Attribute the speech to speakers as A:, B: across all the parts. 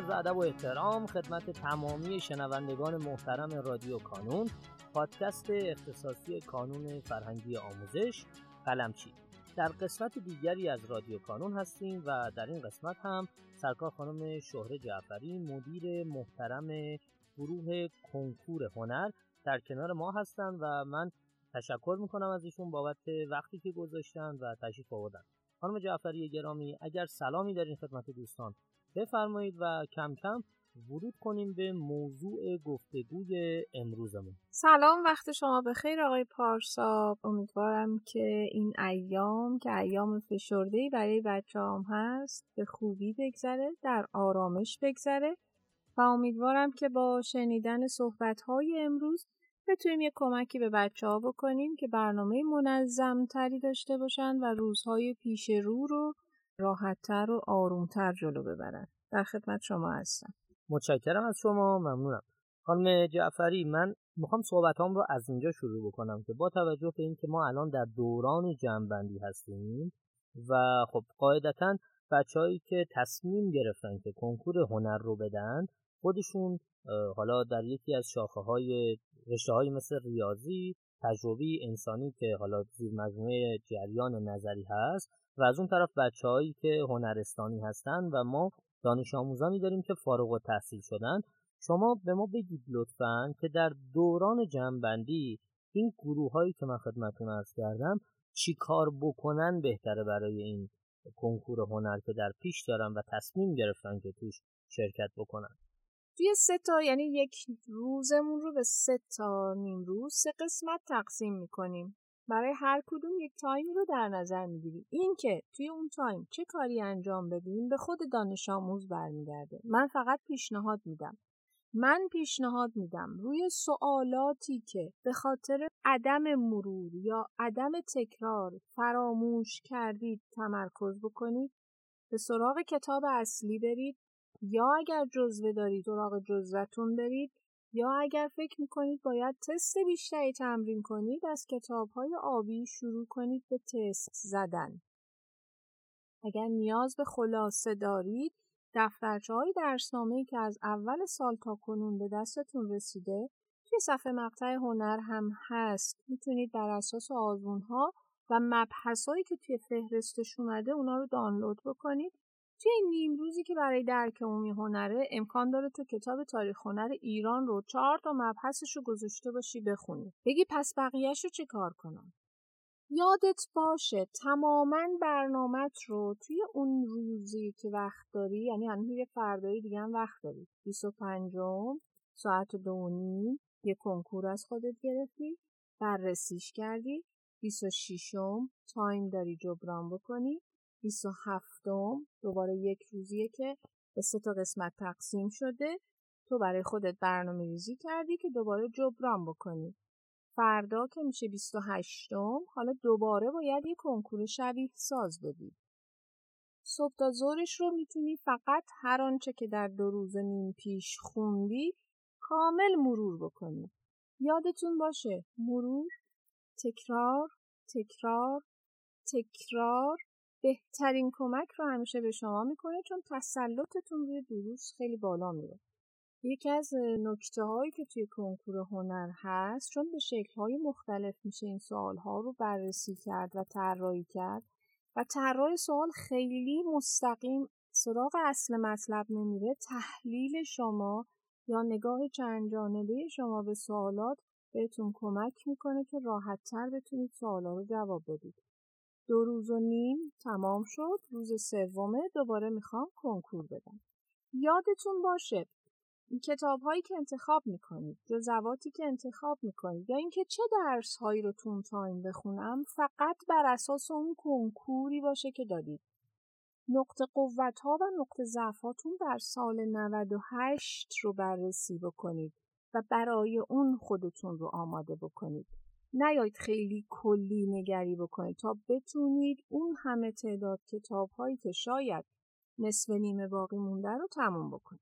A: عرض ادب و احترام خدمت تمامی شنوندگان محترم رادیو کانون پادکست اختصاصی کانون فرهنگی آموزش قلمچی. در قسمت دیگری از رادیو کانون هستیم و در این قسمت هم سرکار خانم شهره جعفری مدیر محترم گروه کنکور هنر در کنار ما هستند و من تشکر می‌کنم از ایشون بابت وقتی که گذاشتن و تشریف آوردن. خانم جعفری گرامی اگر سلامی دارین خدمت دوستان بفرمایید و کم کم ورود کنیم به موضوع گفتگوی امروزمون.
B: سلام وقت شما بخیر آقای پارسا. امیدوارم که این ایام که ایام فشردهی برای بچه هم هست به خوبی بگذره در آرامش بگذره و امیدوارم که با شنیدن صحبت های امروز بتونیم یه کمکی به بچه ها بکنیم که برنامه منظم تری داشته باشن و روزهای پیش رو رو راحتتر و آرومتر جلو ببرن. در خدمت شما هستم.
A: متشکرم از شما ممنونم. خانم جعفری من می‌خوام صحبتام رو از اینجا شروع بکنم که با توجه به اینکه ما الان در دوران جنبندی هستیم و خب قاعدتا بچههایی که تصمیم گرفتن که کنکور هنر رو بدن خودشون حالا در یکی از شاخه های رشته های مثل ریاضی تجربی انسانی که حالا زیر مجموعه جریان نظری هست و از اون طرف بچههایی که هنرستانی هستن و ما دانش آموزانی داریم که فارغ و تحصیل شدن شما به ما بگید لطفا که در دوران جنبندی این گروه هایی که من خدمتون ارز کردم چی کار بکنن بهتره برای این کنکور هنر که در پیش دارن و تصمیم گرفتن که توش شرکت بکنن؟
B: توی سه تا یعنی یک روزمون رو به سه تا نیم روز سه قسمت تقسیم می‌کنیم. برای هر کدوم یک تایمی رو در نظر می‌گیریم. این که توی اون تایم چه کاری انجام بدیم به خود دانش آموز برمیگرده. من فقط پیشنهاد میدم. من پیشنهاد میدم روی سوالاتی که به خاطر عدم مرور یا عدم تکرار فراموش کردید تمرکز بکنید به سراغ کتاب اصلی برید. یا اگر جزوه دارید سراغ جزوتون برید یا اگر فکر می‌کنید باید تست بیشتری تمرین کنید از کتاب های آبی شروع کنید به تست زدن. اگر نیاز به خلاصه دارید دفترچه های درسنامه که از اول سال تا کنون به دستتون رسیده توی صفحه مقطع هنر هم هست می‌تونید بر اساس آزمون ها و مبحث هایی که توی فهرستش اومده اونا رو دانلود بکنید توی این نیم روزی که برای درک عمومی هنره امکان داره تو کتاب تاریخ هنر ایران رو چهار تا مبحثش رو گذاشته باشی بخونی. بگی پس بقیهش رو چه کار کنم؟ یادت باشه تماما برنامت رو توی اون روزی که وقت داری یعنی هنوز یه فردایی دیگه هم وقت داری. 25 ساعت دو نیم یه کنکور از خودت گرفتی بررسیش کردی. 26 تایم داری جبران بکنی. 27 دوباره یک روزیه که به سه تا قسمت تقسیم شده. تو برای خودت برنامه ریزی کردی که دوباره جبران بکنی. فردا که میشه 28 حالا دوباره باید یه کنکور شبیه ساز بدی. صبح تا ظهرش رو می‌تونی فقط هر آنچه که در دو روز نیم پیش خوندی کامل مرور بکنی. یادتون باشه مرور تکرار تکرار تکرار بهترین کمک رو همیشه به شما می‌کنه چون تسلطتون روی دروس خیلی بالا میره. یکی از نکته هایی که توی کنکور هنر هست چون به شکل های مختلف میشه این سوال ها رو بررسی کرد و طراحی کرد و طراح سوال خیلی مستقیم سراغ اصل مطلب نمیره تحلیل شما یا نگاه چند جانبه شما به سوالات بهتون کمک می‌کنه که راحت تر بتونید سوالا رو جواب بدید. دو روز و نیم تمام شد. روز سومه دوباره می‌خوام کنکور بدم. یادتون باشه کتاب هایی که انتخاب می‌کنید جزواتی که انتخاب می‌کنید یا اینکه چه درس هایی رو تون تایم بخونم فقط بر اساس اون کنکوری باشه که دادید. نقطه قوت ها و نقطه ضعفاتون در سال 98 رو بررسی بکنید و برای اون خودتون رو آماده بکنید. نیایید خیلی کلی نگری بکنید تا بتونید اون همه تعداد کتاب هایی که شاید نصف نیمه باقی مونده رو تموم بکنید.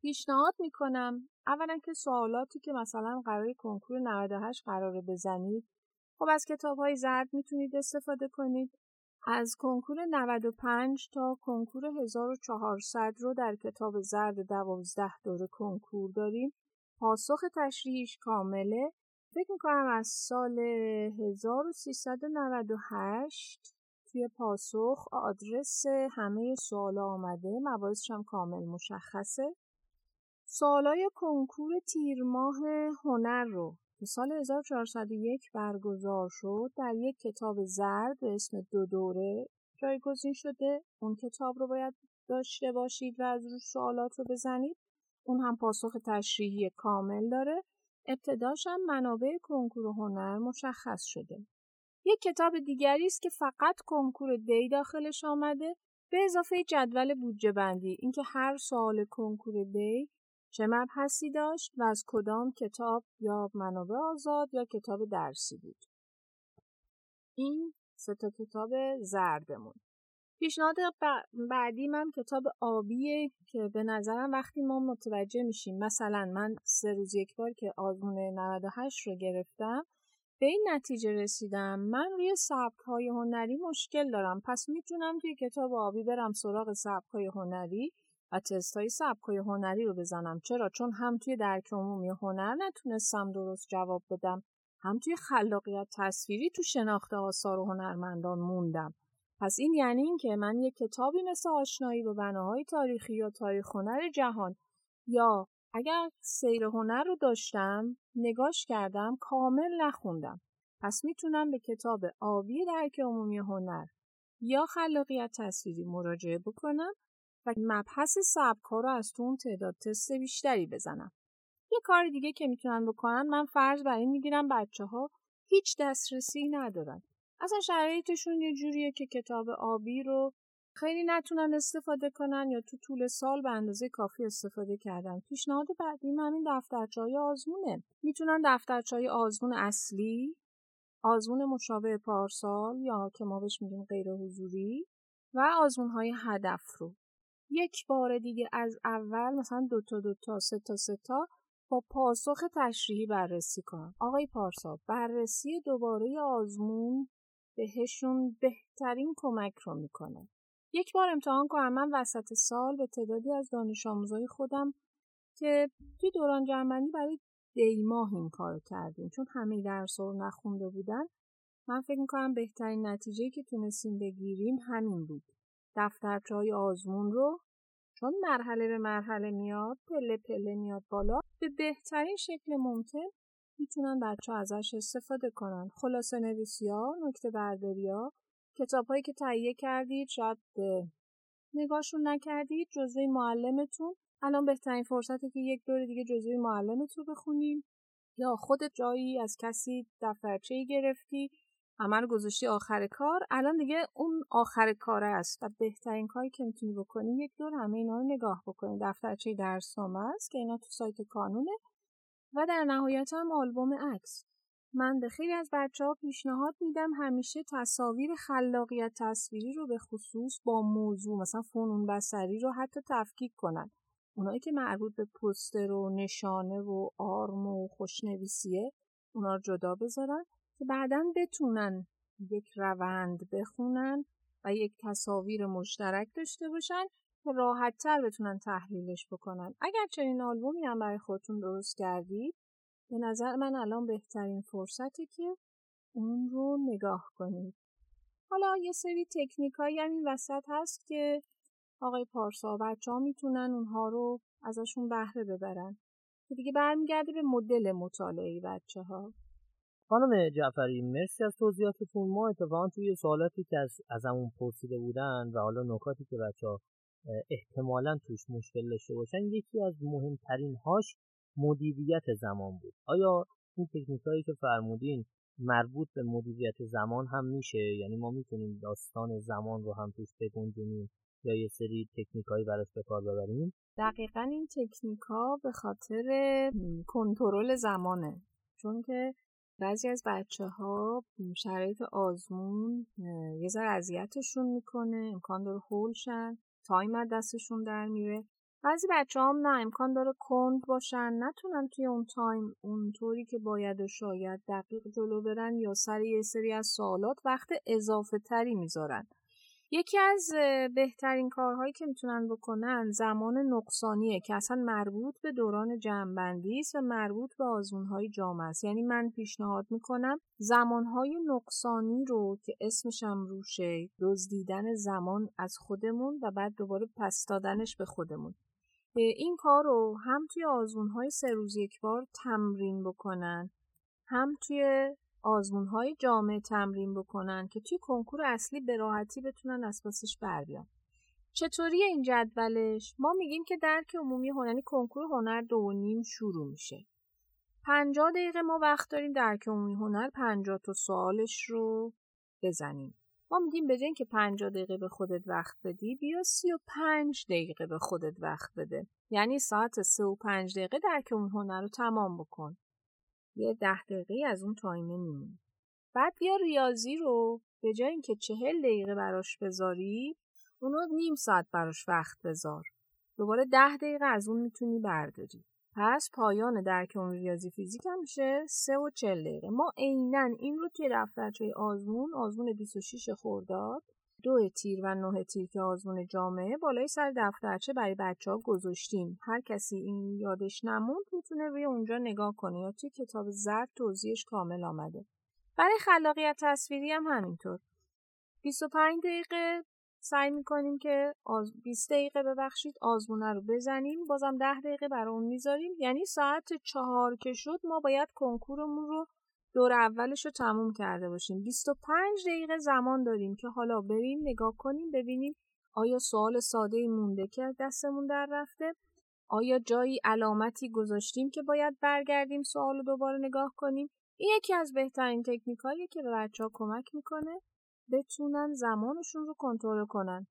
B: پیشنهاد می‌کنم اولا که سوالاتی که مثلا قرار کنکور 98 قراره بزنید خب از کتاب های زرد می‌تونید استفاده کنید از کنکور 95 تا کنکور 1400 رو در کتاب زرد دوازده دوره کنکور داریم. پاسخ تشریحش کامله. فکر می‌کنم از سال 1398 توی پاسخ آدرس همه سوالا آمده. مباحثش هم کامل مشخصه. سوالای کنکور تیر ماه هنر رو که سال 1401 برگزار شد. در یک کتاب زرد به اسم دو دوره جایگزین شده. اون کتاب رو باید داشته باشید و از روش سوالات رو بزنید. اون هم پاسخ تشریحی کامل داره. ابتداش هم منابع کنکور هنر مشخص شده. یک کتاب دیگری است که فقط کنکور دی داخلش آمده. به اضافه جدول بودجه بندی اینکه هر سوال کنکور دی چه مبحثی داشت و از کدام کتاب یا منابع آزاد یا کتاب درسی بود. این سه تا کتاب زردمون. پیشنهاد بعدی من کتاب آبیه که به نظرم وقتی ما متوجه میشیم مثلا من سه روز یک بار که آزمون 98 رو گرفتم به این نتیجه رسیدم من روی سبک های هنری مشکل دارم. پس می‌تونم توی کتاب آبی برم سراغ سبک های هنری و تست های سبک های هنری رو بزنم. چرا؟ چون هم توی درک عمومی هنر نتونستم درست جواب بدم هم توی خلاقیت تصویری تو شناخت آثار و هنرمندان موندم. پس این یعنی اینکه من یک کتابی مثل آشنایی به بناهای تاریخی یا تاریخ هنر جهان یا اگر سیر هنر رو داشتم نگاش کردم کامل نخوندم. پس می‌تونم به کتاب آبی درک عمومی هنر یا خلاقیت تصویری مراجعه بکنم و مبحث سبک ها رو از تو اون تعداد تست بیشتری بزنم. یه کار دیگه که می‌تونن بکنن من فرض بر این می‌گیرم بچه ها هیچ دسترسی ندارن. اصلا شرایطشون یه جوریه که کتاب آبی رو خیلی نتونن استفاده کنن یا تو طول سال به اندازه کافی استفاده کردن. پیشنهاد بعدی همین دفترچه آزمونه. می‌تونن دفترچه آزمون اصلی آزمون مشابه پارسال یا که ما بهش میگیم غیر حضوری و آزمون های هدف رو. یک بار دیگه از اول مثلا دو تا دو تا سه تا سه تا با پاسخ تشریحی بررسی کنم. آقای پارسا بررسی دوباره آزمون بهشون بهترین کمک رو می‌کنه. یک بار امتحان کنم من وسط سال به تعدادی از دانش آموزای خودم که توی دوران جنبندی برای دیماه این کار کردیم. چون همه درس رو نخونده بودن من فکر می‌کنم بهترین نتیجه که تونستیم بگیریم همین بود. دفترچه آزمون رو چون مرحله به مرحله میاد پله پله میاد بالا به بهترین شکل ممکن می‌تونن بچه ها ازش استفاده کنن. خلاصه نویسی ها نکته برداری ها کتاب هایی که تهیه کردید شاید نگاهشون نکردید جزوه معلمتون. الان بهترین فرصته که یک دور دیگه جزوه معلمت رو بخونیم یا خودت جایی از کسی دفترچه گرفتی همه رو گذاشتی آخر کار. الان دیگه اون آخر کاره است و بهترین کاری که می‌تونی بکنی یک دور همه اینا رو نگاه بکنی. دفترچه درسنامه است که اینا تو سایت کانونه و در نهایت هم آلبوم عکس. من به خیلی از بچه ها پیشنهاد میدم همیشه تصاویر خلاقیت تصویری رو به خصوص با موضوع مثلا فنون بسری رو حتی تفکیک کنن. اونایی که مربوط به پوستر و نشانه و آرم و خوشنویسیه اونا رو جدا بذارن که بعدا بتونن یک روند بخونن و یک تصاویر مشترک داشته باشن راحت تر بتونن تحلیلش بکنن. اگر چنین آلبومی هم برای خودتون درست کردید به نظر من الان بهترین فرصتی که اون رو نگاه کنید. حالا یه سری تکنیک هایی هم این وسط هست که آقای پارسا بچه ها می‌تونن اونها رو ازشون بهره ببرن. که دیگه برمیگرده به مدل مطالعه بچه ها
A: خانم جعفری مرسی از توضیحاتتون. ما اتفاقا توی سوالاتی که از ازمون پرسیده بودن و حالا نکاتی که بچه ها احتمالا توش مشکل داشته باشن. یکی از مهمترین هاش مدیریت زمان بود. آیا این تکنیک هایی که فرمودین مربوط به مدیریت زمان هم میشه؟ یعنی ما می‌تونیم داستان زمان رو هم توش بگنجونیم یا یه سری تکنیک هایی براش به کار ببریم؟
B: دقیقا این تکنیک ها به خاطر کنترل زمانه. چون که بعضی از بچه ها شرایط آزمون یه ذره اذیتشون می‌کنه امکان داره هول شن time دستشون در میره. بعضی بچه هم نه امکان داره کند باشن. نتونن توی اون time اونطوری که باید و شاید دقیق جلو برن یا سر یه سری از سوالات وقت اضافه تری می‌ذارن. یکی از بهترین کارهایی که می‌تونن بکنن زمان نقصانیه که اصلا مربوط به دوران جمعبندی است و مربوط به آزمونهای جامعه است. یعنی من پیشنهاد می‌کنم زمانهای نقصانی رو که اسمشم روشه دزدیدن زمان از خودمون و بعد دوباره پس دادنش به خودمون. این کار رو هم توی آزمونهای سه روز یک بار تمرین بکنن هم توی آزمون های جامعه تمرین بکنن که توی کنکور اصلی به راحتی بتونن از پاسش بر بیان. چطوری این جدولش؟ ما میگیم که درک عمومی هنری یعنی کنکور هنر دو و نیم شروع میشه. 50 دقیقه ما وقت داریم درک عمومی هنر 50 تا سوالش رو بزنیم. ما میگیم به که 50 دقیقه به خودت وقت بدی بیا 35 دقیقه به خودت وقت بده. یعنی ساعت 3 و 5 دقیقه درک اون هنر رو تمام بکن. یه ده دقیقه از اون تایمه میمونه بعد بیا ریاضی رو به جای اینکه چهل دقیقه براش بذاری اونو نیم ساعت براش وقت بذار. دوباره ده دقیقه از اون می‌تونی برداری. پس پایان درک اون ریاضی فیزیک هم میشه سه و چل دقیقه. ما عینا این رو توی دفترچه آزمون آزمون 26 خورداد دو تیر و نه تیر که آزمون جامعه بالای سر دفترچه برای بچه ها گذاشتیم. هر کسی این یادش نموند می‌تونه روی اونجا نگاه کنه یا توی کتاب زرد توضیحش کامل آمده. برای خلاقیت تصویری هم همینطور. 25 دقیقه سعی می‌کنیم که 20 دقیقه ببخشید آزمونه رو بزنیم. بازم 10 دقیقه برای اون می‌ذاریم. یعنی ساعت چهار که شد ما باید کنکورمون رو دور اولش رو تموم کرده باشیم. 25 دقیقه زمان داریم که حالا بریم نگاه کنیم ببینیم آیا سوال ساده مونده که دستمون در رفته؟ آیا جایی علامتی گذاشتیم که باید برگردیم سوال رو دوباره نگاه کنیم؟ این یکی از بهترین تکنیک که به بچه ها کمک می‌کنه بتونن زمانشون رو کنترل کنن.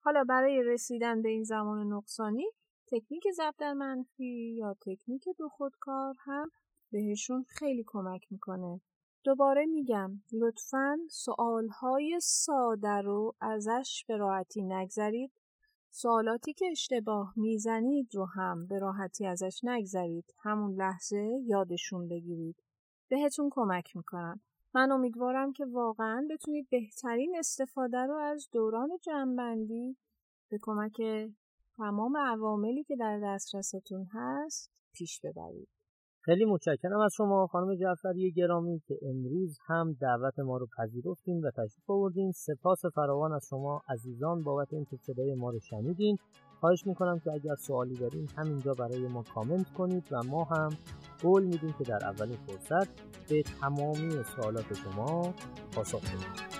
B: حالا برای رسیدن به این زمان نقصانی تکنیک ضبط منفی یا تکنیک دو خودکار هم بهشون خیلی کمک می‌کنه. دوباره میگم لطفا سوالهای ساده رو ازش به راحتی نگذرید. سوالاتی که اشتباه می‌زنید رو هم به راحتی ازش نگذرید. همون لحظه یادشون بگیرید. بهتون کمک می‌کنن من امیدوارم که واقعا بتونید بهترین استفاده رو از دوران جنبندی به کمک تمام عواملی که در دسترستون هست پیش ببرید.
A: خیلی متشکرم از شما خانم جعفری گرامی که امروز هم دعوت ما رو پذیرفتین و تشریف آوردین. سپاس فراوان از شما عزیزان. بابت اینکه صدای ما رو شنیدین. خواهش می‌کنم که اگر سوالی دارین همینجا برای ما کامنت کنید و ما هم قول میدیم که در اولین فرصت به تمامی سوالات شما پاسخ بدیم.